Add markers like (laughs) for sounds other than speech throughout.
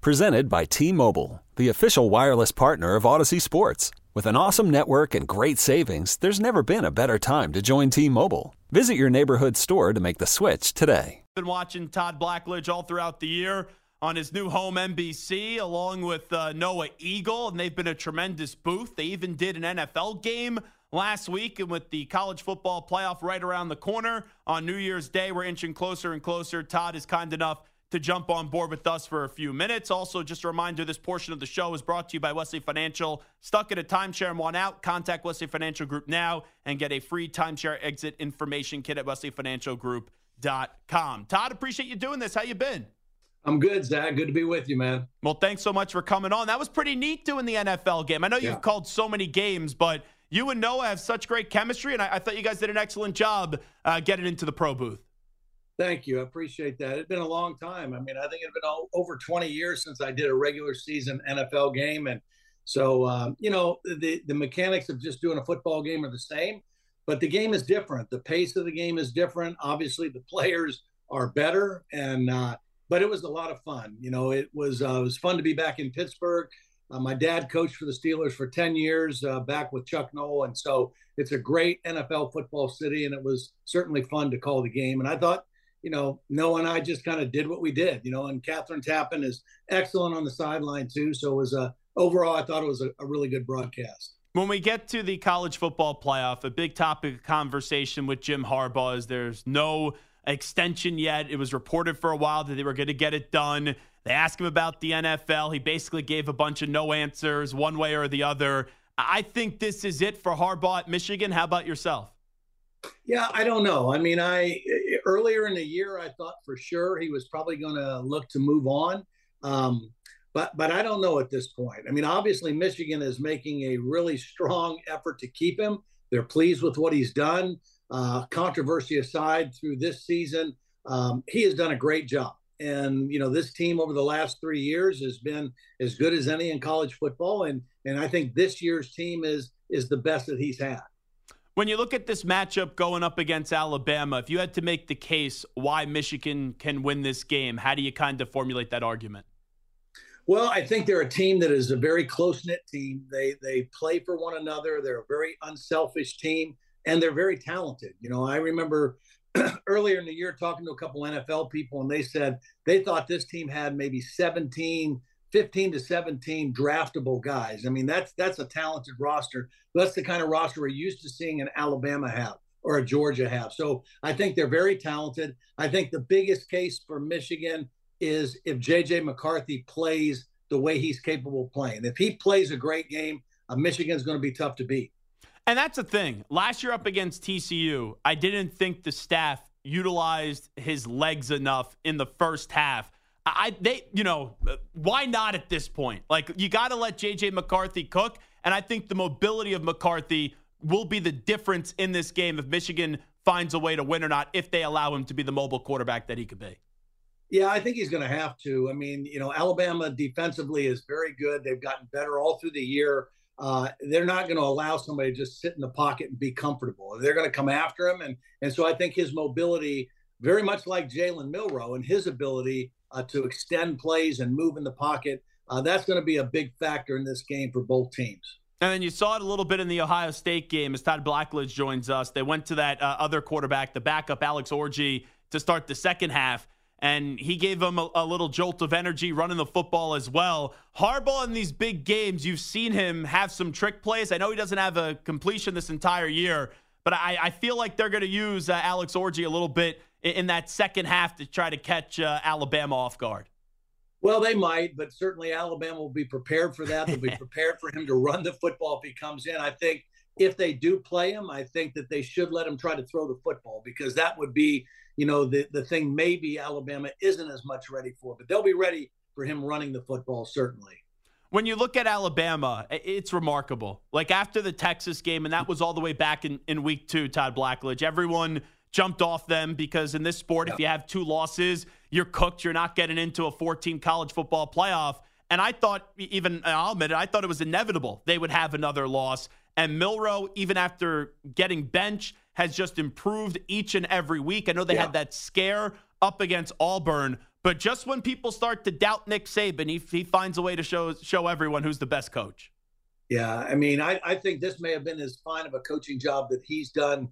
Presented by T Mobile, the official wireless partner of Audacy Sports. With an awesome network and great savings, there's never been a better time to join T Mobile. Visit your neighborhood store to make the switch today. Been watching Todd Blackledge all throughout the year on his new home NBC, along with uh, Noah Eagle, and they've been a tremendous booth. They even did an NFL game last week, and with the college football playoff right around the corner on New Year's Day, we're inching closer and closer. Todd is kind enough to jump on board with us for a few minutes. Also, just a reminder this portion of the show is brought to you by Wesley Financial. Stuck in a timeshare and want out? Contact Wesley Financial Group now and get a free timeshare exit information kit at wesleyfinancialgroup.com. Todd, appreciate you doing this. How you been? I'm good, Zach. Good to be with you, man. Well, thanks so much for coming on. That was pretty neat doing the NFL game. I know you've called so many games, but you and Noah have such great chemistry, and I, I thought you guys did an excellent job uh, getting into the pro booth. Thank you. I appreciate that. It's been a long time. I mean, I think it's been over 20 years since I did a regular season NFL game. And so, um, you know, the, the mechanics of just doing a football game are the same, but the game is different. The pace of the game is different. Obviously, the players are better. And, uh, but it was a lot of fun. You know, it was, uh, it was fun to be back in Pittsburgh. Uh, my dad coached for the Steelers for 10 years uh, back with Chuck Noll. And so it's a great NFL football city. And it was certainly fun to call the game. And I thought, you know, Noah and I just kind of did what we did, you know, and Kathryn Tappen is excellent on the sideline too. So it was a, overall, I thought it was a, a really good broadcast. When we get to the college football playoff, a big topic of conversation with Jim Harbaugh is there's no extension yet. It was reported for a while that they were going to get it done. They asked him about the NFL. He basically gave a bunch of no answers, one way or the other. I think this is it for Harbaugh at Michigan. How about yourself? Yeah, I don't know. I mean, I earlier in the year I thought for sure he was probably going to look to move on, um, but but I don't know at this point. I mean, obviously Michigan is making a really strong effort to keep him. They're pleased with what he's done. Uh, controversy aside, through this season, um, he has done a great job. And you know, this team over the last three years has been as good as any in college football, and and I think this year's team is is the best that he's had. When you look at this matchup going up against Alabama, if you had to make the case why Michigan can win this game, how do you kind of formulate that argument? Well, I think they're a team that is a very close knit team. They they play for one another. They're a very unselfish team, and they're very talented. You know, I remember (clears throat) earlier in the year talking to a couple NFL people, and they said they thought this team had maybe 17 15 to 17 draftable guys. I mean, that's that's a talented roster. That's the kind of roster we're used to seeing an Alabama have or a Georgia have. So I think they're very talented. I think the biggest case for Michigan is if JJ McCarthy plays the way he's capable of playing. If he plays a great game, uh, Michigan's going to be tough to beat. And that's the thing. Last year up against TCU, I didn't think the staff utilized his legs enough in the first half I they you know why not at this point? Like you got to let JJ McCarthy cook, and I think the mobility of McCarthy will be the difference in this game if Michigan finds a way to win or not. If they allow him to be the mobile quarterback that he could be. Yeah, I think he's going to have to. I mean, you know, Alabama defensively is very good. They've gotten better all through the year. Uh, they're not going to allow somebody to just sit in the pocket and be comfortable. They're going to come after him, and and so I think his mobility, very much like Jalen Milroe, and his ability uh, to extend plays and move in the pocket. Uh, that's going to be a big factor in this game for both teams. And then you saw it a little bit in the Ohio State game as Todd Blackledge joins us. They went to that uh, other quarterback, the backup Alex Orji, to start the second half. And he gave them a, a, little jolt of energy running the football as well. Harbaugh in these big games, you've seen him have some trick plays. I know he doesn't have a completion this entire year, but I, I feel like they're going to use uh, Alex Orji a little bit in that second half to try to catch uh, Alabama off guard? Well, they might, but certainly Alabama will be prepared for that. They'll be (laughs) prepared for him to run the football if he comes in. I think if they do play him, I think that they should let him try to throw the football because that would be, you know, the, the thing maybe Alabama isn't as much ready for, but they'll be ready for him running the football, certainly. When you look at Alabama, it's remarkable. Like after the Texas game, and that was all the way back in, in week two, Todd Blackledge, everyone jumped off them because in this sport, if you have two losses, you're cooked. You're not getting into a 14 college football playoff. And I thought, even I'll admit it, I thought it was inevitable they would have another loss. And Milroe, even after getting bench, has just improved each and every week. I know they yeah. had that scare up against Auburn, but just when people start to doubt Nick Saban, he, he finds a way to show show everyone who's the best coach. Yeah, I mean, I, I think this may have been as fine of a coaching job that he's done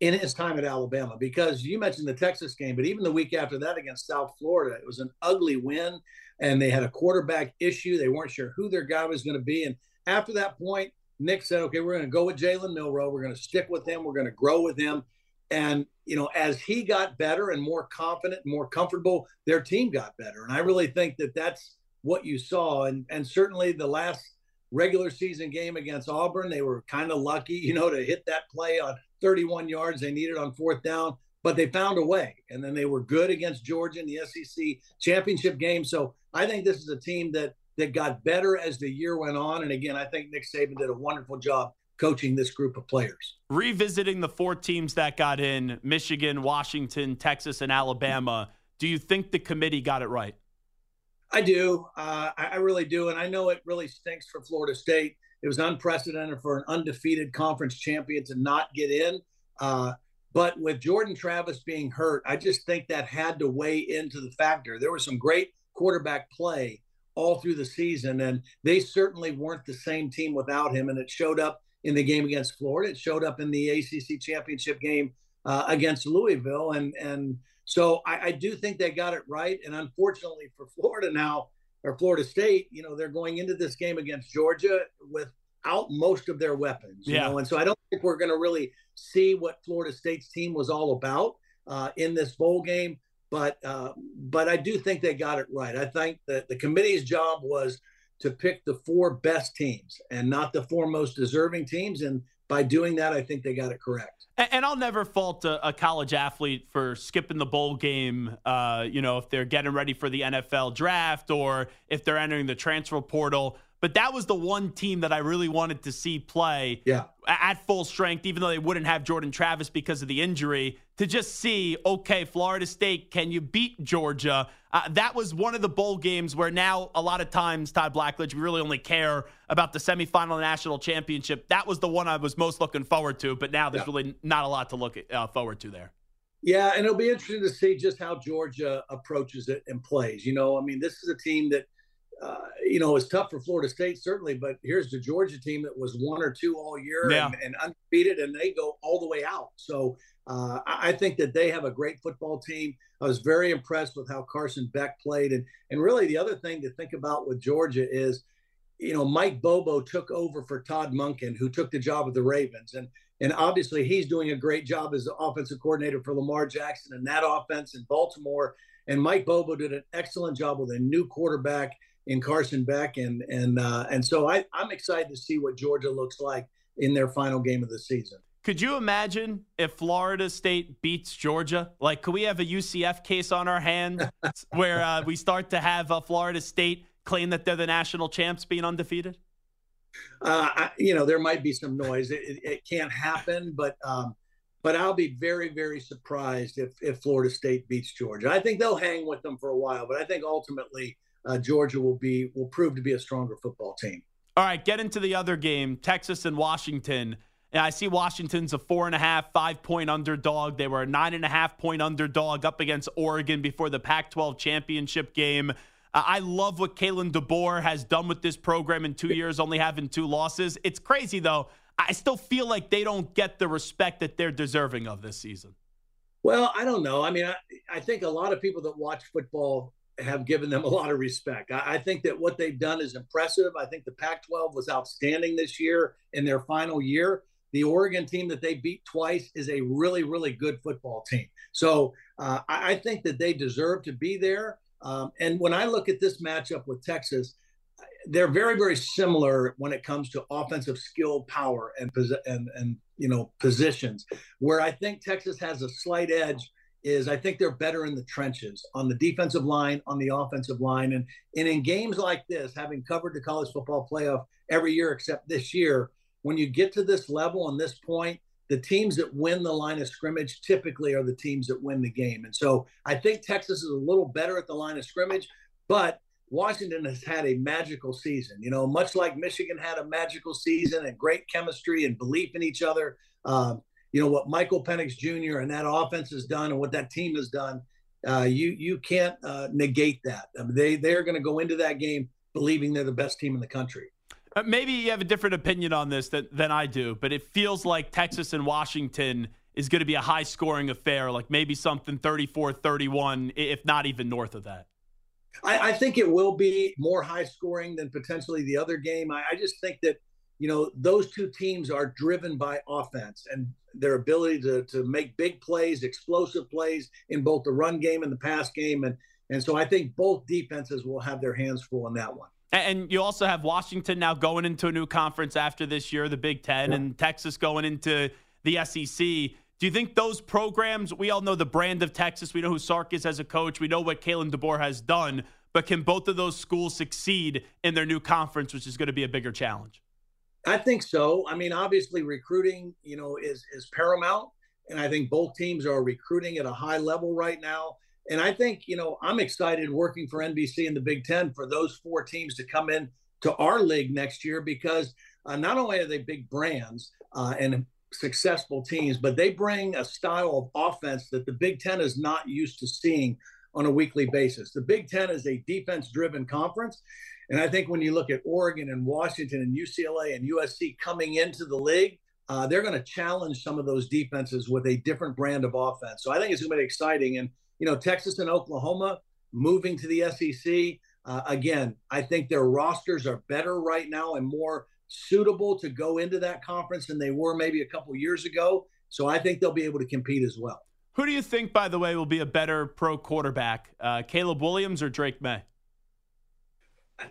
in his time at Alabama because you mentioned the Texas game, but even the week after that against South Florida, it was an ugly win and they had a quarterback issue. They weren't sure who their guy was going to be. And after that point, Nick said, okay, we're going to go with Jalen Milroe. We're going to stick with him. We're going to grow with him. And, you know, as he got better and more confident, and more comfortable, their team got better. And I really think that that's what you saw. And, and certainly the last regular season game against Auburn, they were kind of lucky, (laughs) you know, to hit that play on 31 yards they needed on fourth down, but they found a way. And then they were good against Georgia in the SEC championship game. So I think this is a team that that got better as the year went on. And again, I think Nick Saban did a wonderful job coaching this group of players. Revisiting the four teams that got in Michigan, Washington, Texas, and Alabama, do you think the committee got it right? I do. Uh, I, I, really do. And I know it really stinks for Florida State. It was unprecedented for an undefeated conference champion to not get in. Uh, but with Jordan Travis being hurt, I just think that had to weigh into the factor. There was some great quarterback play all through the season, and they certainly weren't the same team without him. And it showed up in the game against Florida. It showed up in the ACC championship game uh, against Louisville, and and so I, I do think they got it right. And unfortunately for Florida now, or Florida State, you know, they're going into this game against Georgia without most of their weapons. You yeah. know, and so I don't think we're going to really see what Florida State's team was all about uh, in this bowl game. But uh, but I do think they got it right. I think that the committee's job was to pick the four best teams and not the four most deserving teams. And by doing that, I think they got it correct. And, and I'll never fault a, a, college athlete for skipping the bowl game. Uh, you know, if they're getting ready for the NFL draft or if they're entering the transfer portal. But that was the one team that I really wanted to see play yeah. at full strength, even though they wouldn't have Jordan Travis because of the injury. To just see, okay, Florida State, can you beat Georgia? Uh, that was one of the bowl games where now a lot of times, Todd Blackledge, we really only care about the semifinal national championship. That was the one I was most looking forward to, but now there's yeah. really not a lot to look at, uh, forward to there. Yeah, and it'll be interesting to see just how Georgia approaches it and plays. You know, I mean, this is a team that – uh, you know, it's tough for Florida State, certainly, but here's the Georgia team that was one or two all year yeah. and, and, undefeated, and they go all the way out. So uh, I, think that they have a great football team. I was very impressed with how Carson Beck played. And, and really, the other thing to think about with Georgia is, you know, Mike Bobo took over for Todd Monken, who took the job of the Ravens. And, and obviously, he's doing a great job as the offensive coordinator for Lamar Jackson and that offense in Baltimore. And Mike Bobo did an excellent job with a new quarterback in Carson Beck, and and uh, and so I, I'm excited to see what Georgia looks like in their final game of the season. Could you imagine if Florida State beats Georgia? Like, could we have a UCF case on our hand (laughs) where uh, we start to have uh, Florida State claim that they're the national champs being undefeated? Uh, I, you know, there might be some noise. It, it, it can't happen, but um, but I'll be very, very surprised if if Florida State beats Georgia. I think they'll hang with them for a while, but I think ultimately uh, Georgia will be will prove to be a stronger football team. All right, get into the other game, Texas and Washington. And I see Washington's a four and a half, five point underdog. They were a nine and a half point underdog up against Oregon before the Pac 12 championship game. Uh, I love what Kalen DeBoer has done with this program in two years, only having two losses. It's crazy, though. I still feel like they don't get the respect that they're deserving of this season. Well, I don't know. I mean, I, I think a lot of people that watch football have given them a lot of respect. I, I, think that what they've done is impressive. I think the Pac 12 was outstanding this year in their final year. The Oregon team that they beat twice is a really, really good football team. So uh, I, I, think that they deserve to be there. Um, and when I look at this matchup with Texas, they're very, very similar when it comes to offensive skill, power, and and and you know positions. Where I think Texas has a slight edge is I think they're better in the trenches on the defensive line, on the offensive line. And, and in games like this, having covered the college football playoff every year except this year, when you get to this level and this point, the teams that win the line of scrimmage typically are the teams that win the game. And so I think Texas is a little better at the line of scrimmage, but Washington has had a magical season. You know, much like Michigan had a magical season and great chemistry and belief in each other. Um, you know what Michael Penix Jr. and that offense has done, and what that team has done. Uh, you you can't uh, negate that. I mean, they they're going to go into that game believing they're the best team in the country. Uh, maybe you have a different opinion on this than, than I do, but it feels like Texas and Washington is going to be a high scoring affair, like maybe something 34 31, if not even north of that. I, I, think it will be more high scoring than potentially the other game. I, I just think that, you know, those two teams are driven by offense and their ability to, to make big plays, explosive plays in both the run game and the pass game. And, and so I think both defenses will have their hands full in that one. And you also have Washington now going into a new conference after this year, the Big Ten, and Texas going into the SEC. Do you think those programs, we all know the brand of Texas, we know who Sark is as a coach, we know what Kalen DeBoer has done, but can both of those schools succeed in their new conference, which is going to be a bigger challenge? I think so. I mean, obviously, recruiting, you know, is is paramount, and I think both teams are recruiting at a high level right now. And I think, you know, I'm excited working for NBC and the Big Ten for those four teams to come in to our league next year because uh, not only are they big brands uh, and successful teams, but they bring a style of offense that the Big Ten is not used to seeing on a weekly basis. The Big Ten is a defense driven conference. And I think when you look at Oregon and Washington and UCLA and USC coming into the league, uh, they're going to challenge some of those defenses with a different brand of offense. So I think it's going to be exciting. And you know, Texas and Oklahoma moving to the SEC. Uh, again, I think their rosters are better right now and more suitable to go into that conference than they were maybe a couple years ago. So I think they'll be able to compete as well. Who do you think, by the way, will be a better pro quarterback, uh, Caleb Williams or Drake Maye? (sighs)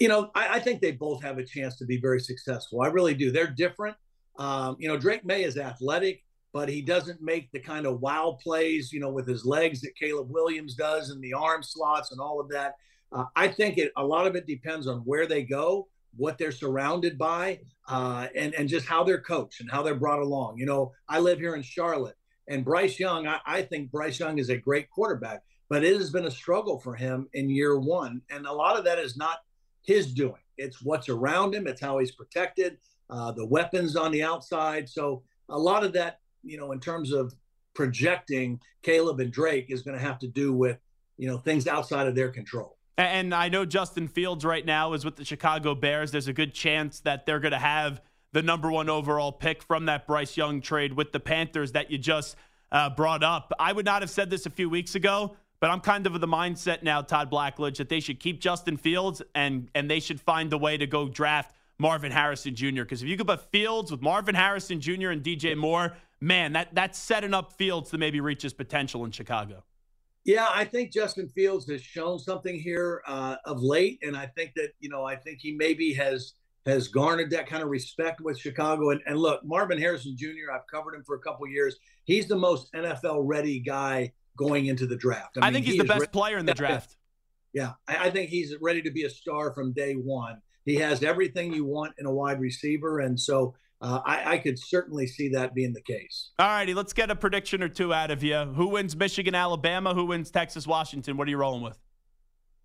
You know, I, I, think they both have a chance to be very successful. I really do. They're different. Um, you know, Drake Maye is athletic but he doesn't make the kind of wow plays, you know, with his legs that Caleb Williams does and the arm slots and all of that. Uh, I think it, a lot of it depends on where they go, what they're surrounded by, uh, and and just how they're coached and how they're brought along. You know, I live here in Charlotte, and Bryce Young. I, I think Bryce Young is a great quarterback, but it has been a struggle for him in year one, and a lot of that is not his doing. It's what's around him. It's how he's protected, uh, the weapons on the outside. So a lot of that you know, in terms of projecting Caleb and Drake is going to have to do with, you know, things outside of their control. And I know Justin Fields right now is with the Chicago Bears. There's a good chance that they're going to have the number one overall pick from that Bryce Young trade with the Panthers that you just uh, brought up. I would not have said this a few weeks ago, but I'm kind of of the mindset now, Todd Blackledge, that they should keep Justin Fields and and they should find a way to go draft Marvin Harrison Jr. Because if you could put Fields with Marvin Harrison Jr. and DJ Moore, man, that that's setting up Fields to maybe reach his potential in Chicago. Yeah, I think Justin Fields has shown something here uh, of late, and I think that you know I think he maybe has has garnered that kind of respect with Chicago. And, and look, Marvin Harrison Jr. I've covered him for a couple years. He's the most NFL ready guy going into the draft. I, mean, think he's he the best ready- player in the draft. Yeah, I, I think he's ready to be a star from day one. He has everything you want in a wide receiver, and so uh, I, I, could certainly see that being the case. All righty, let's get a prediction or two out of you. Who wins Michigan, Alabama? Who wins Texas, Washington? What are you rolling with?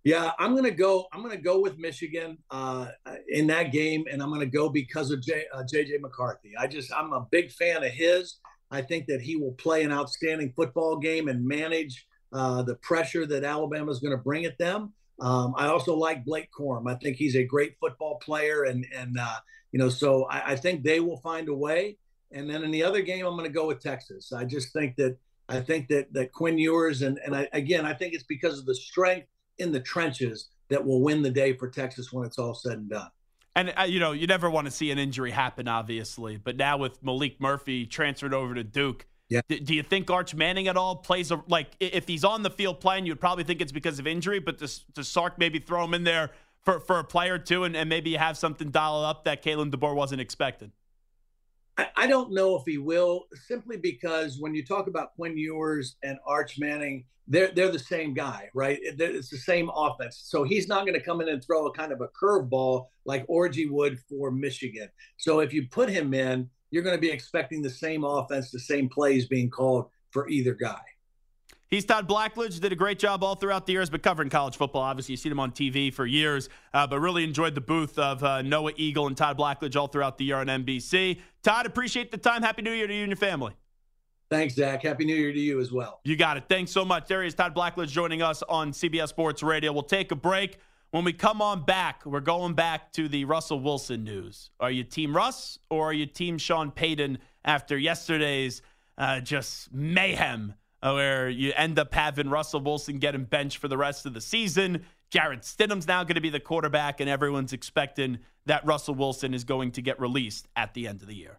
Yeah, I'm gonna go. I'm gonna go with Michigan uh, in that game, and I'm gonna go because of J, uh, JJ McCarthy. I just I'm a big fan of his. I think that he will play an outstanding football game and manage uh, the pressure that Alabama is going to bring at them. Um, I also like Blake Corum. I think he's a great football player, and and uh, you know, so I, I, think they will find a way. And then in the other game, I'm going to go with Texas. I just think that I think that that Quinn Ewers and and I, again, I think it's because of the strength in the trenches that will win the day for Texas when it's all said and done. And uh, you know, you never want to see an injury happen, obviously. But now with Maalik Murphy transferred over to Duke, yeah. D- do you think Arch Manning at all plays a like if he's on the field playing, you'd probably think it's because of injury, but does, does Sark maybe throw him in there for, for a player too and, and maybe have something dial up that Kalen DeBoer wasn't expecting? I, I don't know if he will, simply because when you talk about Quinn Ewers and Arch Manning, they're they're the same guy, right? It's the same offense. So he's not going to come in and throw a kind of a curveball like Orji would for Michigan. So if you put him in, you're going to be expecting the same offense, the same plays being called for either guy. He's Todd Blackledge. Did a great job all throughout the years, but covering college football. Obviously, you've seen him on TV for years, uh, but really enjoyed the booth of uh, Noah Eagle and Todd Blackledge all throughout the year on NBC. Todd, appreciate the time. Happy New Year to you and your family. Thanks, Zach. Happy New Year to you as well. You got it. Thanks so much. There is Todd Blackledge joining us on CBS Sports Radio. We'll take a break. When we come on back, we're going back to the Russell Wilson news. Are you Team Russ or are you Team Sean Payton after yesterday's uh, just mayhem? where you end up having Russell Wilson getting benched for the rest of the season. Jarrett Stidham's now going to be the quarterback, and everyone's expecting that Russell Wilson is going to get released at the end of the year.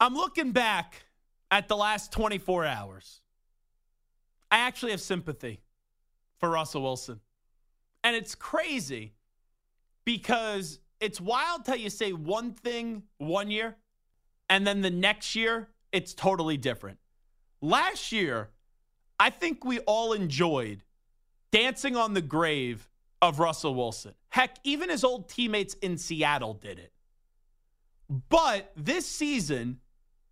I'm looking back at the last 24 hours. I actually have sympathy for Russell Wilson. And it's crazy because it's wild how you say one thing one year and then the next year it's totally different. Last year, I think we all enjoyed dancing on the grave of Russell Wilson. Heck, even his old teammates in Seattle did it. But this season,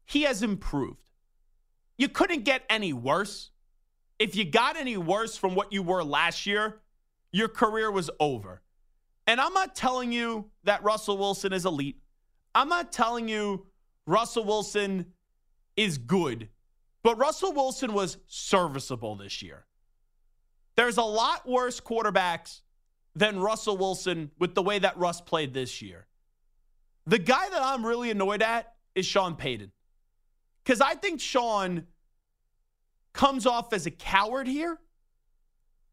he has improved. You couldn't get any worse. If you got any worse from what you were last year, your career was over. And I'm not telling you that Russell Wilson is elite. I'm not telling you Russell Wilson is good, but Russell Wilson was serviceable this year. There's a lot worse quarterbacks than Russell Wilson with the way that Russ played this year. The guy that I'm really annoyed at is Sean Payton. Because I think Sean comes off as a coward here.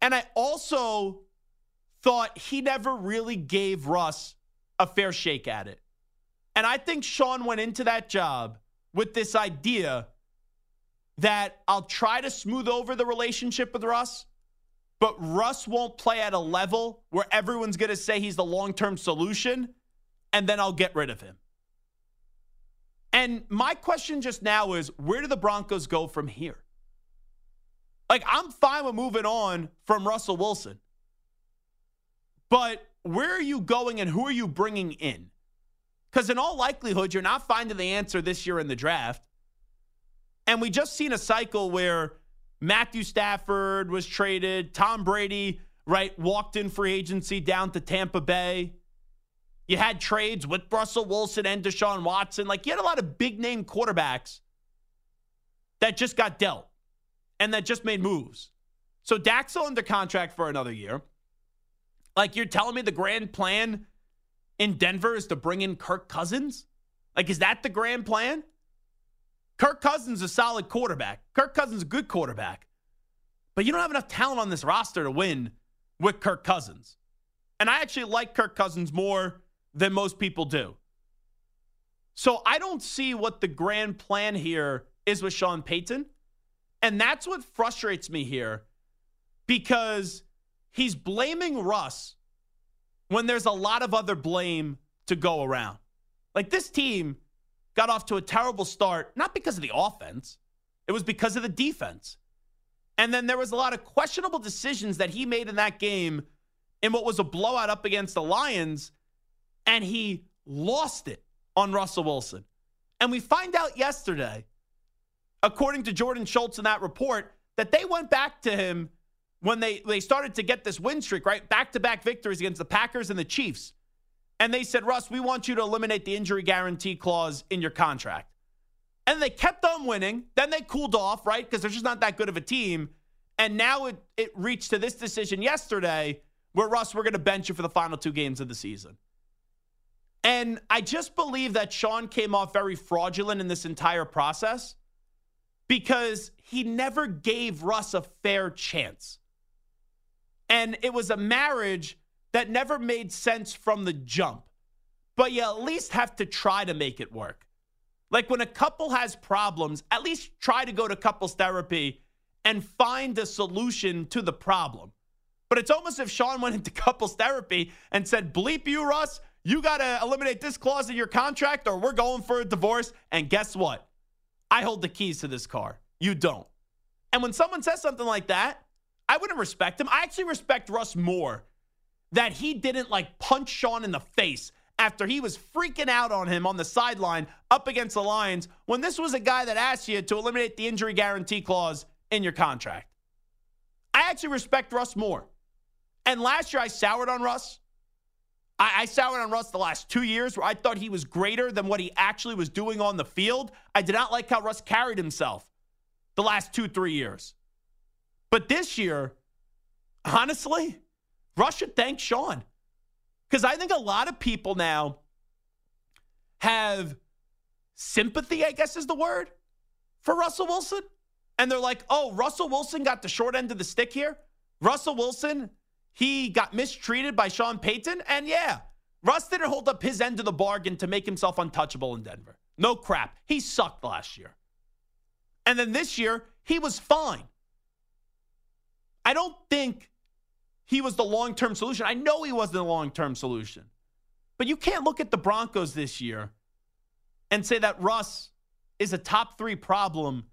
And I also thought he never really gave Russ a fair shake at it. And I think Sean went into that job with this idea that I'll try to smooth over the relationship with Russ, but Russ won't play at a level where everyone's going to say he's the long term solution, and then I'll get rid of him. And my question just now is where do the Broncos go from here? Like, I'm fine with moving on from Russell Wilson. But where are you going and who are you bringing in? Because in all likelihood, you're not finding the answer this year in the draft. And we just seen a cycle where Matthew Stafford was traded, Tom Brady, right, walked in free agency down to Tampa Bay. You had trades with Russell Wilson and Deshaun Watson. Like, you had a lot of big name quarterbacks that just got dealt and that just made moves. So Dak's under contract for another year. Like, you're telling me the grand plan in Denver is to bring in Kirk Cousins? Like, is that the grand plan? Kirk Cousins is a solid quarterback. Kirk Cousins is a good quarterback. But you don't have enough talent on this roster to win with Kirk Cousins. And I actually like Kirk Cousins more than most people do. So I don't see what the grand plan here is with Sean Payton. And that's what frustrates me here because he's blaming Russ when there's a lot of other blame to go around. Like this team got off to a terrible start, not because of the offense, it was because of the defense. And then there was a lot of questionable decisions that he made in that game in what was a blowout up against the Lions, and he lost it on Russell Wilson. And we find out yesterday, according to Jordan Schultz in that report, that they went back to him when they, they started to get this win streak, right? Back to back victories against the Packers and the Chiefs. And they said, Russ, we want you to eliminate the injury guarantee clause in your contract. And they kept on winning. Then they cooled off, right? Because they're just not that good of a team. And now it, it reached to this decision yesterday where, Russ, we're going to bench you for the final two games of the season. And I just believe that Sean came off very fraudulent in this entire process because he never gave Russ a fair chance. And it was a marriage that never made sense from the jump. But you at least have to try to make it work. Like when a couple has problems, at least try to go to couples therapy and find a solution to the problem. But it's almost if Sean went into couples therapy and said, Bleep you, Russ, you got to eliminate this clause in your contract or we're going for a divorce. And guess what? I hold the keys to this car. You don't. And when someone says something like that, I wouldn't respect him. I actually respect Russ more that he didn't like punch Sean in the face after he was freaking out on him on the sideline up against the Lions when this was a guy that asked you to eliminate the injury guarantee clause in your contract. I actually respect Russ more. And last year I soured on Russ. I, I soured on Russ the last two years where I thought he was greater than what he actually was doing on the field. I did not like how Russ carried himself the last two, three years. But this year, honestly, Russ should thank Sean. Because I think a lot of people now have sympathy, I guess is the word, for Russell Wilson. And they're like, oh, Russell Wilson got the short end of the stick here. Russell Wilson, he got mistreated by Sean Payton. And yeah, Russ didn't hold up his end of the bargain to make himself untouchable in Denver. No crap. He sucked last year. And then this year, he was fine. I don't think he was the long term solution. I know he wasn't the long term solution. But you can't look at the Broncos this year and say that Russ is a top three problem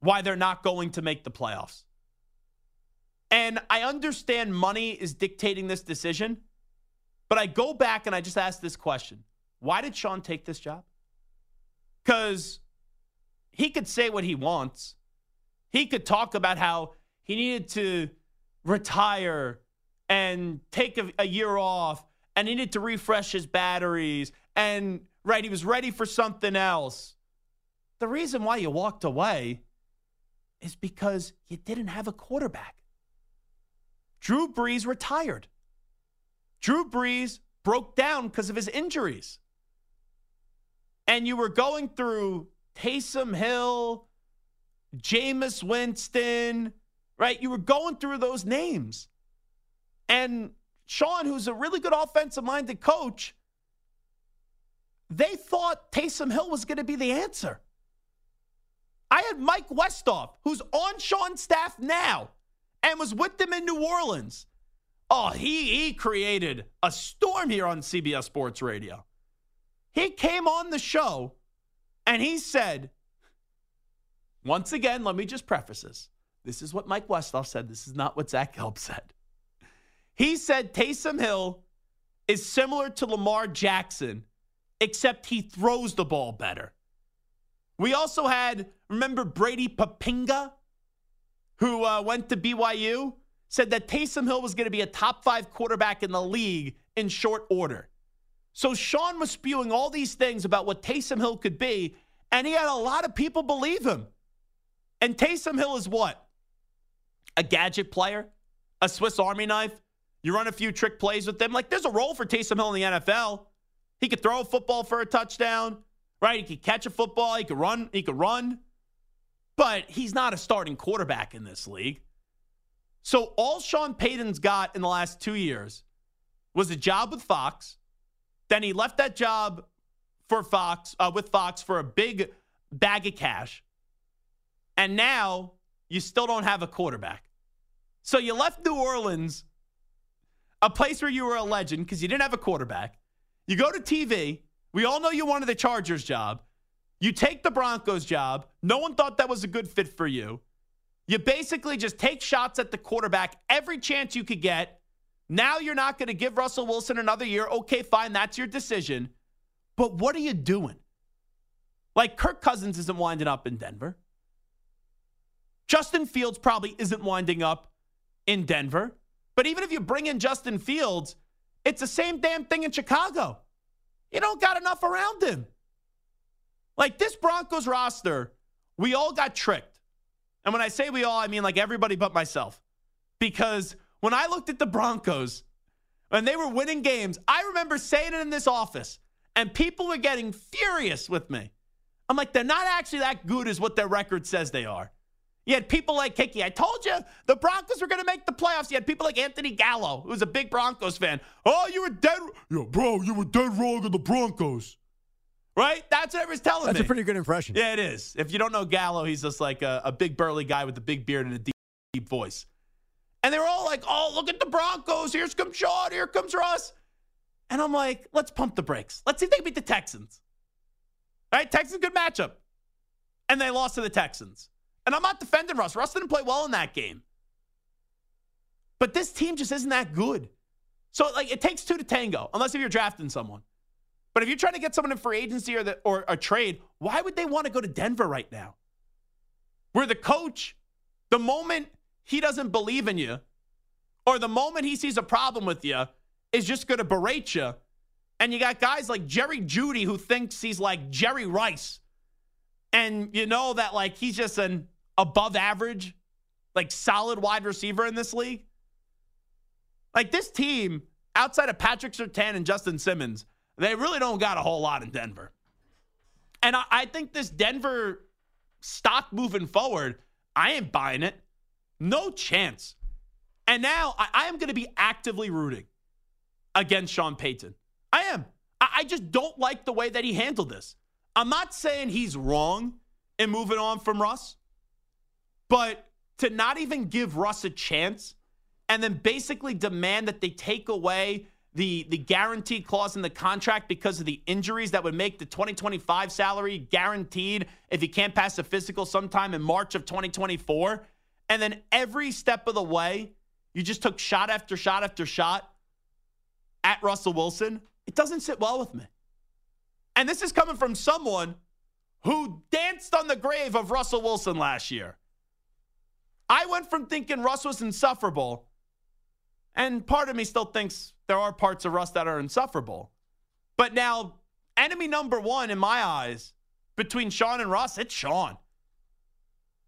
why they're not going to make the playoffs. And I understand money is dictating this decision, but I go back and I just ask this question Why did Sean take this job? Because he could say what he wants. He could talk about how he needed to retire and take a, a year off and he needed to refresh his batteries and right he was ready for something else the reason why you walked away is because you didn't have a quarterback drew brees retired drew brees broke down because of his injuries and you were going through Taysom Hill, Jameis Winston, right? You were going through those names. And Sean, who's a really good offensive minded coach, they thought Taysom Hill was going to be the answer. I had Mike Westhoff, who's on Sean's staff now and was with them in New Orleans. Oh, he, he created a storm here on CBS Sports Radio. He came on the show and he said, once again, let me just preface this. This is what Mike Westhoff said. This is not what Zach Gelb said. He said Taysom Hill is similar to Lamar Jackson, except he throws the ball better. We also had, remember Brady Poppinga, who uh, went to BYU, said that Taysom Hill was going to be a top five quarterback in the league in short order. So Sean was spewing all these things about what Taysom Hill could be, and he had a lot of people believe him. And Taysom Hill is what? A gadget player? A Swiss Army knife? You run a few trick plays with them. Like, there's a role for Taysom Hill in the NFL. He could throw a football for a touchdown, right? He could catch a football. He could run. He could run. But he's not a starting quarterback in this league. So all Sean Payton's got in the last two years was a job with Fox. Then he left that job for Fox uh, with Fox for a big bag of cash. And now you still don't have a quarterback. So you left New Orleans, a place where you were a legend because you didn't have a quarterback. You go to TV. We all know you wanted the Chargers job. You take the Broncos job. No one thought that was a good fit for you. You basically just take shots at the quarterback every chance you could get. Now you're not going to give Russell Wilson another year. Okay, fine. That's your decision. But what are you doing? Like Kirk Cousins isn't winding up in Denver. Justin Fields probably isn't winding up in Denver. But even if you bring in Justin Fields, it's the same damn thing in Chicago. You don't got enough around him. Like this Broncos roster, we all got tricked. And when I say we all, I mean like everybody but myself. Because when I looked at the Broncos and they were winning games, I remember saying it in this office, and people were getting furious with me. I'm like, they're not actually that good as what their record says they are. You had people like Kiki. I told you the Broncos were going to make the playoffs. You had people like Anthony Gallo, who was a big Broncos fan. Oh, you were dead. Yo, bro, you were dead wrong in the Broncos. Right? That's what everyone's telling That's me. That's a pretty good impression. Yeah, it is. If you don't know Gallo, he's just like a, a big burly guy with a big beard and a deep, deep voice. And they were all like, oh, look at the Broncos. Here's comes Sean. Here comes Russ. And I'm like, let's pump the brakes. Let's see if they can beat the Texans. All right? Texans, good matchup. And they lost to the Texans. And I'm not defending Russ. Russ didn't play well in that game. But this team just isn't that good. So, like, it takes two to tango, unless if you're drafting someone. But if you're trying to get someone in free agency or, the, or a trade, why would they want to go to Denver right now? Where the coach, the moment he doesn't believe in you, or the moment he sees a problem with you, is just going to berate you. And you got guys like Jerry Jeudy who thinks he's like Jerry Rice. And you know that like he's just an above average, like solid wide receiver in this league. Like this team, outside of Patrick Surtain and Justin Simmons, they really don't got a whole lot in Denver. And I, I think this Denver stock moving forward, I ain't buying it. No chance. And now I, I am going to be actively rooting against Sean Payton. I am. I, I just don't like the way that he handled this. I'm not saying he's wrong in moving on from Russ, but to not even give Russ a chance and then basically demand that they take away the, the guarantee clause in the contract because of the injuries that would make the 2025 salary guaranteed if he can't pass a physical sometime in March of 2024. And then every step of the way, you just took shot after shot after shot at Russell Wilson. It doesn't sit well with me. And this is coming from someone who danced on the grave of Russell Wilson last year. I went from thinking Russ was insufferable, and part of me still thinks there are parts of Russ that are insufferable. But now, enemy number one in my eyes between Sean and Russ, it's Sean.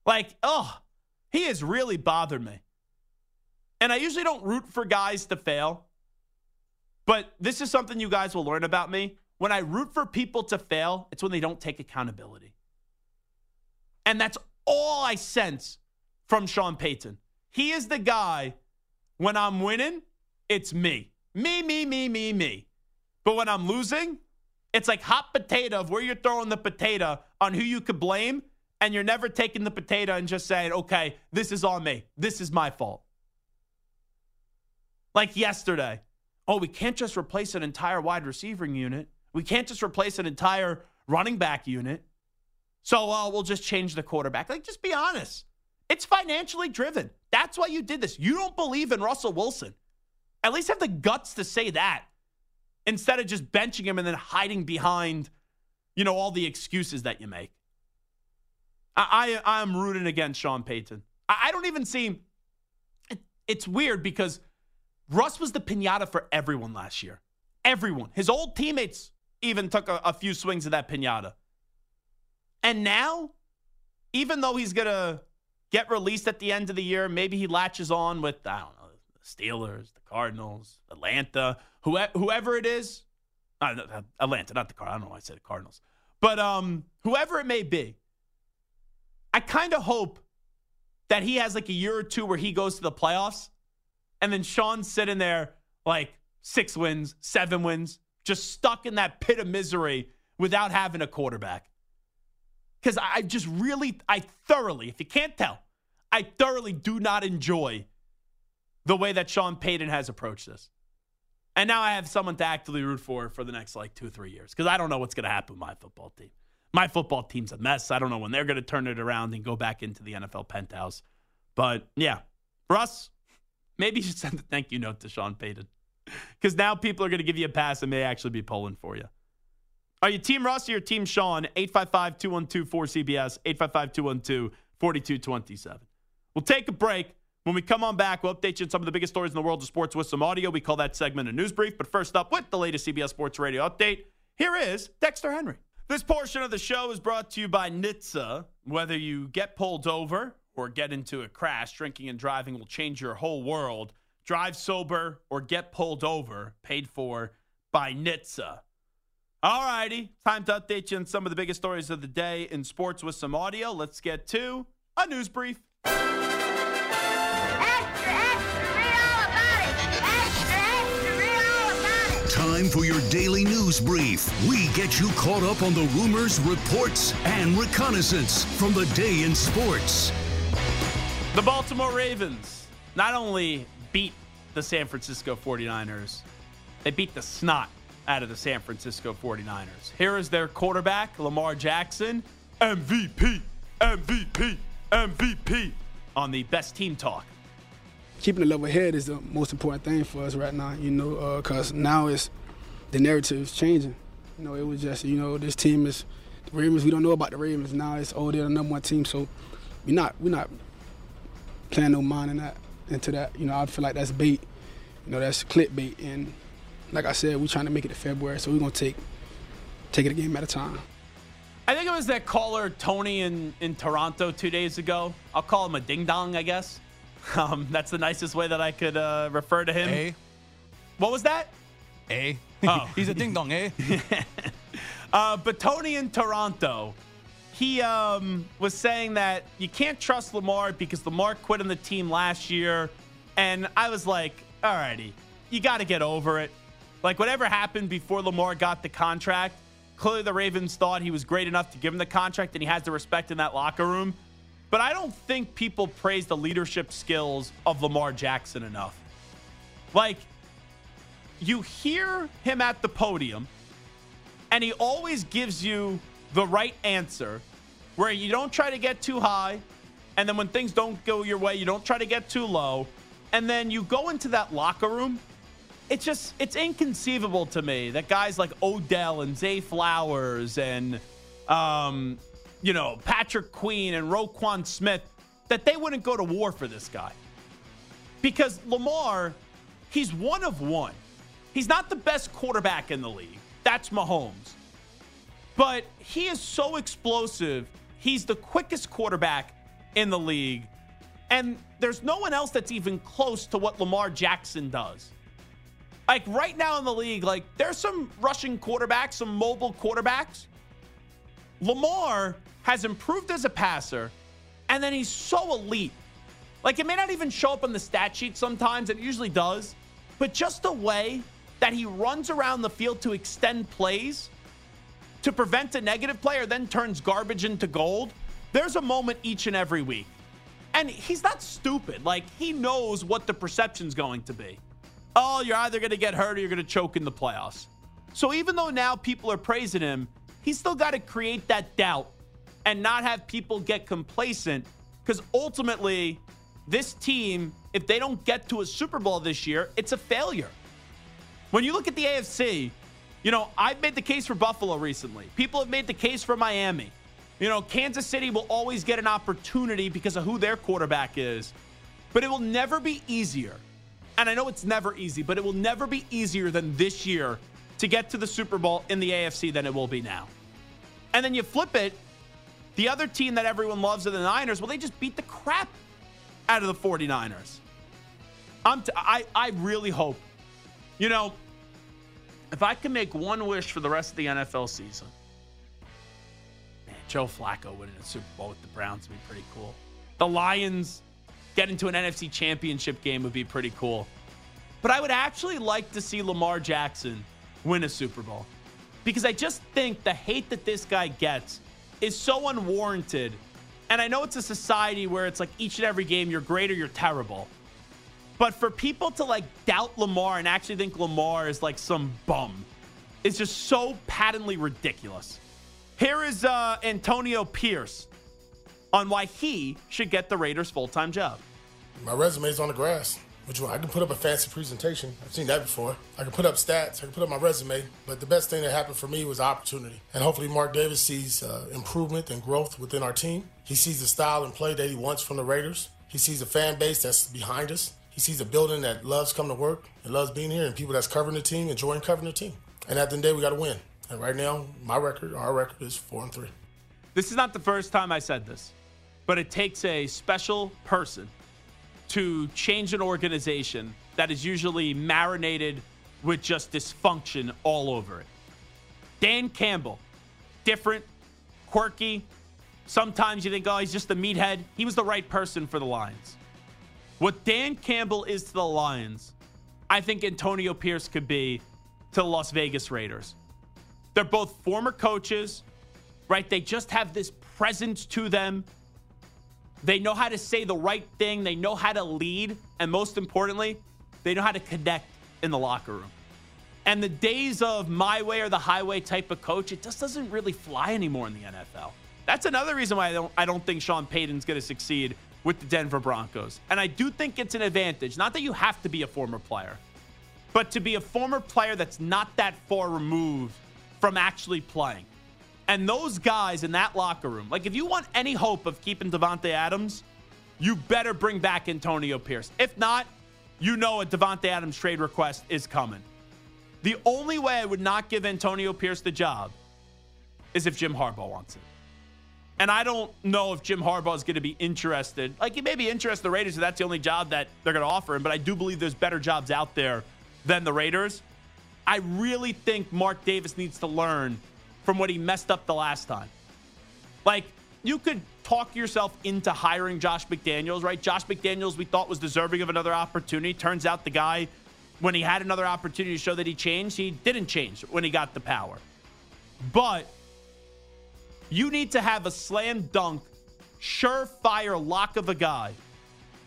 Like, oh, he has really bothered me. And I usually don't root for guys to fail, but this is something you guys will learn about me. When I root for people to fail, it's when they don't take accountability. And that's all I sense from Sean Payton. He is the guy, when I'm winning, it's me. Me, me, me, me, me. But when I'm losing, it's like hot potato of where you're throwing the potato on who you could blame, and you're never taking the potato and just saying, okay, this is on me. This is my fault. Like yesterday. Oh, we can't just replace an entire wide receiving unit. We can't just replace an entire running back unit. So uh, we'll just change the quarterback. Like, just be honest. It's financially driven. That's why you did this. You don't believe in Russell Wilson. At least have the guts to say that instead of just benching him and then hiding behind, you know, all the excuses that you make. I, I am rooting against Sean Payton. I, I don't even see. It, it's weird because Russ was the pinata for everyone last year. Everyone. His old teammates even took a, a few swings of that pinata. And now, even though he's to get released at the end of the year, maybe he latches on with, I don't know, the Steelers, the Cardinals, Atlanta, whoever it is. Atlanta, not the Cardinals. I don't know why I said the Cardinals. But um, whoever it may be, I kind of hope that he has like a year or two where he goes to the playoffs and then Sean's sitting there like six wins, seven wins, just stuck in that pit of misery without having a quarterback. Because I just really, I thoroughly, if you can't tell, I thoroughly do not enjoy the way that Sean Payton has approached this. And now I have someone to actively root for for the next like two or three years because I don't know what's going to happen with my football team. My football team's a mess. I don't know when they're going to turn it around and go back into the NFL penthouse. But yeah, for us, maybe you should send a thank you note to Sean Payton because now people are going to give you a pass and may actually be pulling for you. Are you Team Russ or Team Sean? 855 212 4CBS, 855 212 4227. We'll take a break. When we come on back, we'll update you on some of the biggest stories in the world of sports with some audio. We call that segment a news brief. But first up, with the latest CBS Sports Radio update, here is Dexter Henry. This portion of the show is brought to you by NHTSA. Whether you get pulled over or get into a crash, drinking and driving will change your whole world. Drive sober or get pulled over, paid for by NHTSA. All righty, time to update you on some of the biggest stories of the day in sports with some audio. Let's get to a news brief. Time for your daily news brief. We get you caught up on the rumors, reports, and reconnaissance from the day in sports. The Baltimore Ravens not only beat the San Francisco 49ers, they beat the snot out of the San Francisco 49ers. Here is their quarterback, Lamar Jackson, MVP, MVP, MVP on the best team talk. Keeping a level head is the most important thing for us right now, you know, because uh, now it's the narrative is changing. You know, it was just, you know, this team is the Ravens. We don't know about the Ravens now. It's oh, they're the number one team, so we're not we're not playing no mind in that into that. You know, I feel like that's bait. You know, that's clickbait, and like I said, we're trying to make it to February, so we're gonna take take it a game at a time. I think it was that caller Tony in, in Toronto two days ago. I'll call him a ding dong, I guess. (laughs) Um, that's the nicest way that I could uh, refer to him. A. What was that? A. Oh. (laughs) He's a ding dong, eh? (laughs) uh, but Tony in Toronto, he um, was saying that you can't trust Lamar because Lamar quit on the team last year. And I was like, alrighty, you got to get over it. Like, whatever happened before Lamar got the contract, clearly the Ravens thought he was great enough to give him the contract and he has the respect in that locker room. But I don't think people praise the leadership skills of Lamar Jackson enough. Like, you hear him at the podium, and he always gives you the right answer where you don't try to get too high, and then when things don't go your way, you don't try to get too low. And then you go into that locker room. It's just, it's inconceivable to me that guys like Odell and Zay Flowers and, um, you know, Patrick Queen and Roquan Smith, that they wouldn't go to war for this guy. Because Lamar, he's one of one. He's not the best quarterback in the league. That's Mahomes. But he is so explosive. He's the quickest quarterback in the league. And there's no one else that's even close to what Lamar Jackson does. Like right now in the league, like there's some rushing quarterbacks, some mobile quarterbacks. Lamar has improved as a passer, and then he's so elite. Like it may not even show up on the stat sheet sometimes, and it usually does, but just the way that he runs around the field to extend plays to prevent a negative player, then turns garbage into gold. There's a moment each and every week. And he's not stupid. Like, he knows what the perception's going to be. Oh, you're either going to get hurt or you're going to choke in the playoffs. So even though now people are praising him, he's still got to create that doubt and not have people get complacent because ultimately, this team, if they don't get to a Super Bowl this year, it's a failure. When you look at the AFC, you know, I've made the case for Buffalo recently. People have made the case for Miami. You know, Kansas City will always get an opportunity because of who their quarterback is, but it will never be easier. And I know it's never easy, but it will never be easier than this year to get to the Super Bowl in the AFC than it will be now. And then you flip it, the other team that everyone loves are the Niners. Well, they just beat the crap out of the 49ers. I'm t- I, I really hope, you know, if I can make one wish for the rest of the NFL season, man, Joe Flacco winning a Super Bowl with the Browns would be pretty cool. The Lions get into an NFC championship game would be pretty cool. But I would actually like to see Lamar Jackson win a Super Bowl because I just think the hate that this guy gets is so unwarranted And I know it's a society where it's like each and every game you're great or you're terrible. But for people to like doubt Lamar and actually think Lamar is like some bum is just so patently ridiculous. Here is uh, Antonio Pierce on why he should get the Raiders' full time job. My resume's on the grass. Which one? I can put up a fancy presentation. I've seen that before. I can put up stats. I can put up my resume. But the best thing that happened for me was opportunity. And hopefully, Mark Davis sees uh, improvement and growth within our team. He sees the style and play that he wants from the Raiders. He sees a fan base that's behind us. He sees a building that loves coming to work and loves being here, and people that's covering the team, enjoying covering the team. And at the end of the day, we got to win. And right now, my record, our record is four and three. This is not the first time I said this, but it takes a special person to change an organization that is usually marinated with just dysfunction all over it. Dan Campbell, different, quirky. Sometimes you think, oh, he's just a meathead. He was the right person for the Lions. What Dan Campbell is to the Lions, I think Antonio Pierce could be to the Las Vegas Raiders. They're both former coaches, right? They just have this presence to them. They know how to say the right thing, they know how to lead, and most importantly, they know how to connect in the locker room. And the days of my way or the highway type of coach, it just doesn't really fly anymore in the NFL. That's another reason why I don't, I don't think Sean Payton's going to succeed with the Denver Broncos. And I do think it's an advantage. Not that you have to be a former player, but to be a former player that's not that far removed from actually playing. And those guys in that locker room, like if you want any hope of keeping Davante Adams, you better bring back Antonio Pierce. If not, you know a Davante Adams trade request is coming. The only way I would not give Antonio Pierce the job is if Jim Harbaugh wants it. And I don't know if Jim Harbaugh is going to be interested. Like, he may be interested in the Raiders, if that's the only job that they're going to offer him, but I do believe there's better jobs out there than the Raiders. I really think Mark Davis needs to learn from what he messed up the last time. Like, you could talk yourself into hiring Josh McDaniels, right? Josh McDaniels, we thought was deserving of another opportunity. Turns out the guy, when he had another opportunity to show that he changed, he didn't change when he got the power. But you need to have a slam dunk, surefire lock of a guy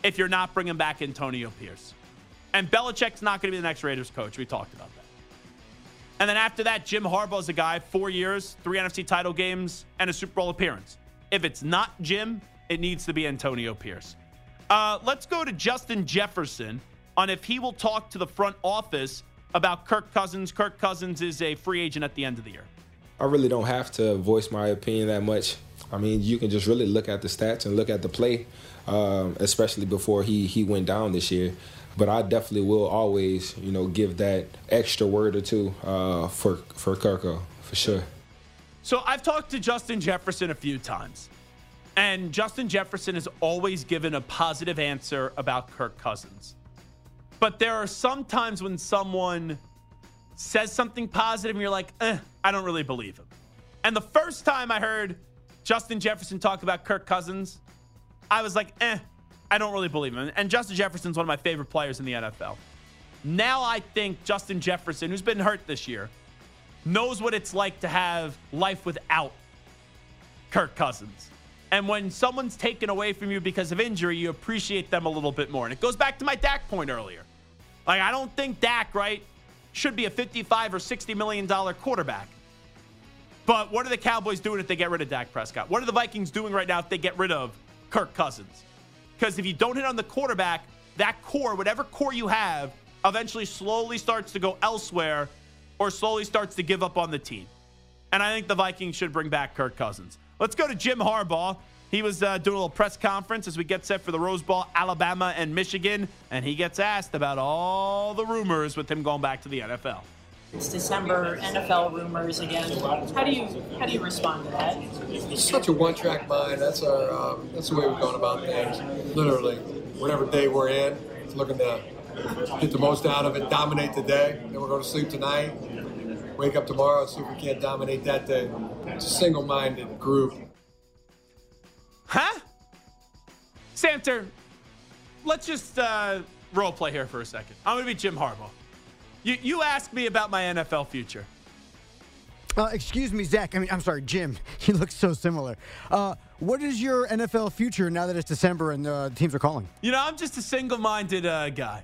if you're not bringing back Antonio Pierce. And Belichick's not going to be the next Raiders coach. We talked about that. And then after that, Jim Harbaugh's a guy, four years, three NFC title games, and a Super Bowl appearance. If it's not Jim, it needs to be Antonio Pierce. Uh, let's go to Justin Jefferson on if he will talk to the front office about Kirk Cousins. Kirk Cousins is a free agent at the end of the year. I really don't have to voice my opinion that much. I mean, you can just really look at the stats and look at the play, um, especially before he he went down this year. But I definitely will always, you know, give that extra word or two uh, for for Kirko for sure. So I've talked to Justin Jefferson a few times, and Justin Jefferson has always given a positive answer about Kirk Cousins. But there are some times when someone says something positive and you're like, eh, I don't really believe him. And the first time I heard Justin Jefferson talk about Kirk Cousins, I was like, eh, I don't really believe him. And Justin Jefferson's one of my favorite players in the NFL. Now I think Justin Jefferson, who's been hurt this year, knows what it's like to have life without Kirk Cousins. And when someone's taken away from you because of injury, you appreciate them a little bit more. And it goes back to my Dak point earlier. Like, I don't think Dak, right, should be a 55 or 60 million dollar quarterback. But what are the Cowboys doing if they get rid of Dak Prescott? What are the Vikings doing right now if they get rid of Kirk Cousins? Because if you don't hit on the quarterback, that core, whatever core you have, eventually slowly starts to go elsewhere or slowly starts to give up on the team. And I think the Vikings should bring back Kirk Cousins. Let's go to Jim Harbaugh. He was uh, doing a little press conference as we get set for the Rose Bowl, Alabama and Michigan, and he gets asked about all the rumors with him going back to the NFL. It's December NFL rumors again. How do you how do you respond to that? It's such a one-track mind. That's our um, that's the way we're going about things. Literally, whatever day we're in, it's looking to get the most out of it, dominate the day. Then we're going to sleep tonight, wake up tomorrow, and see if we can't dominate that day. It's a single-minded group. Huh? Samter, let's just uh, role play here for a second. I'm going to be Jim Harbaugh. You, you asked me about my NFL future. Uh, excuse me, Zach. I mean, I'm sorry, Jim. (laughs) You look so similar. Uh, what is your NFL future now that it's December and uh, the teams are calling? You know, I'm just a single-minded uh, guy.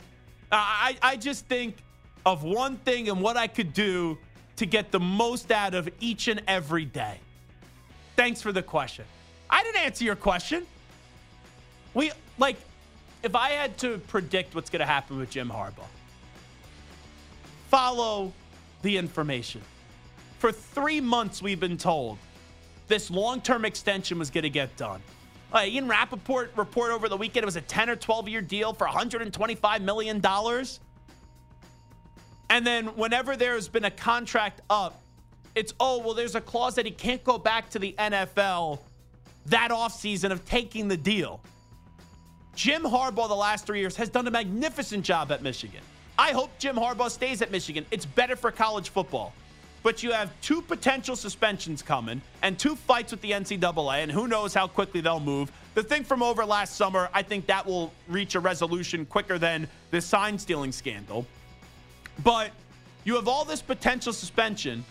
I I just think of one thing and what I could do to get the most out of each and every day. Thanks for the question. I didn't answer your question. We like if I had to predict what's going to happen with Jim Harbaugh. Follow the information. For 3 months we've been told this long-term extension was going to get done. Uh, Ian Rapoport report over the weekend it was a 10 or 12 year deal for $125 million. And then whenever there's been a contract up, it's, oh, well, there's a clause that he can't go back to the NFL that offseason of taking the deal. Jim Harbaugh, the last three years, has done a magnificent job at Michigan. I hope Jim Harbaugh stays at Michigan. It's better for college football. But you have two potential suspensions coming and two fights with the NCAA, and who knows how quickly they'll move. The thing from over last summer, I think that will reach a resolution quicker than the sign stealing scandal. But you have all this potential suspension.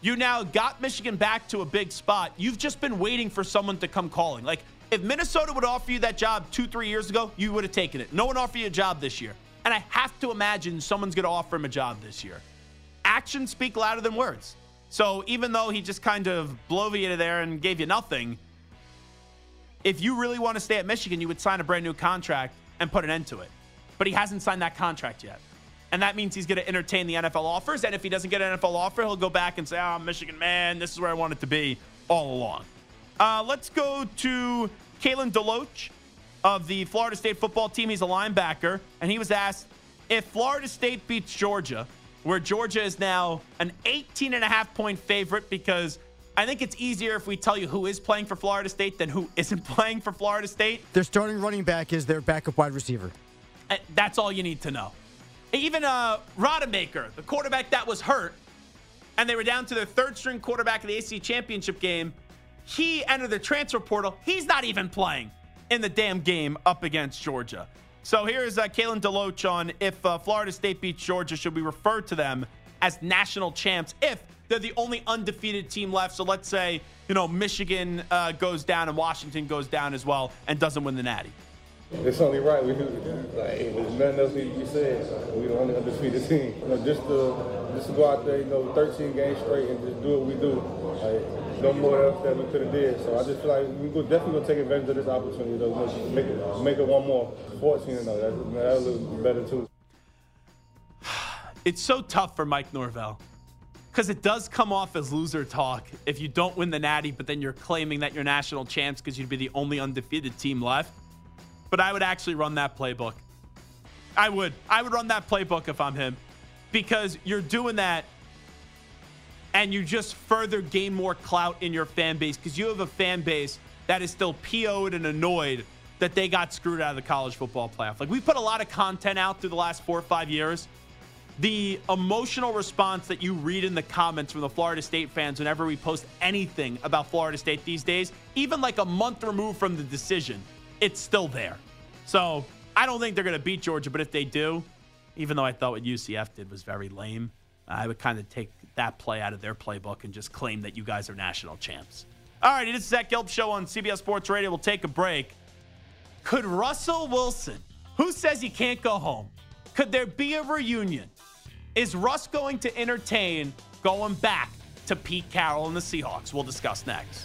You now got Michigan back to a big spot. You've just been waiting for someone to come calling. Like, if Minnesota would offer you that job two, three years ago, you would have taken it. No one offered you a job this year. And I have to imagine someone's going to offer him a job this year. Actions speak louder than words. So even though he just kind of bloviated there and gave you nothing, if you really want to stay at Michigan, you would sign a brand new contract and put an end to it. But he hasn't signed that contract yet. And that means he's going to entertain the NFL offers. And if he doesn't get an NFL offer, he'll go back and say, oh, Michigan, man, this is where I want it to be all along. Uh, let's go to Kalen DeLoach of the Florida State football team. He's a linebacker. And he was asked if Florida State beats Georgia, where Georgia is now an 18 and a half point favorite because I think it's easier if we tell you who is playing for Florida State than who isn't (laughs) playing for Florida State. Their starting running back is their backup wide receiver. Uh, that's all you need to know. Even uh, Rodemaker, the quarterback that was hurt, and they were down to their third string quarterback in the ACC championship game. He entered the transfer portal. He's not even playing in the damn game up against Georgia. So here's uh, Kalen DeLoach on if uh, Florida State beats Georgia, should we refer to them as national champs if they're the only undefeated team left? So let's say, you know, Michigan uh, goes down and Washington goes down as well and doesn't win the Natty. It's only right. We do like there's nothing else need to be said. We the only undefeated team. You know, just to just to go out there, you know, 13 games straight and just do what we do. Like no more else that we could have did. So I just feel like we go definitely gonna take advantage of this opportunity. Though, make it make it one more 14 and though. That that look better too. (sighs) It's so tough for Mike Norvell because it does come off as loser talk if you don't win the Natty, but then you're claiming that you're national champs because you'd be the only undefeated team left but I would actually run that playbook. I would. I would run that playbook if I'm him because you're doing that and you just further gain more clout in your fan base because you have a fan base that is still PO'd and annoyed that they got screwed out of the college football playoff. Like we put a lot of content out through the last four or five years. The emotional response that you read in the comments from the Florida State fans whenever we post anything about Florida State these days, even like a month removed from the decision, it's still there. So I don't think they're going to beat Georgia, but if they do, even though I thought what UCF did was very lame, I would kind of take that play out of their playbook and just claim that you guys are national champs. All right, it is Zach Gelb Show on CBS Sports Radio. We'll take a break. Could Russell Wilson, who says he can't go home, could there be a reunion? Is Russ going to entertain going back to Pete Carroll and the Seahawks? We'll discuss next.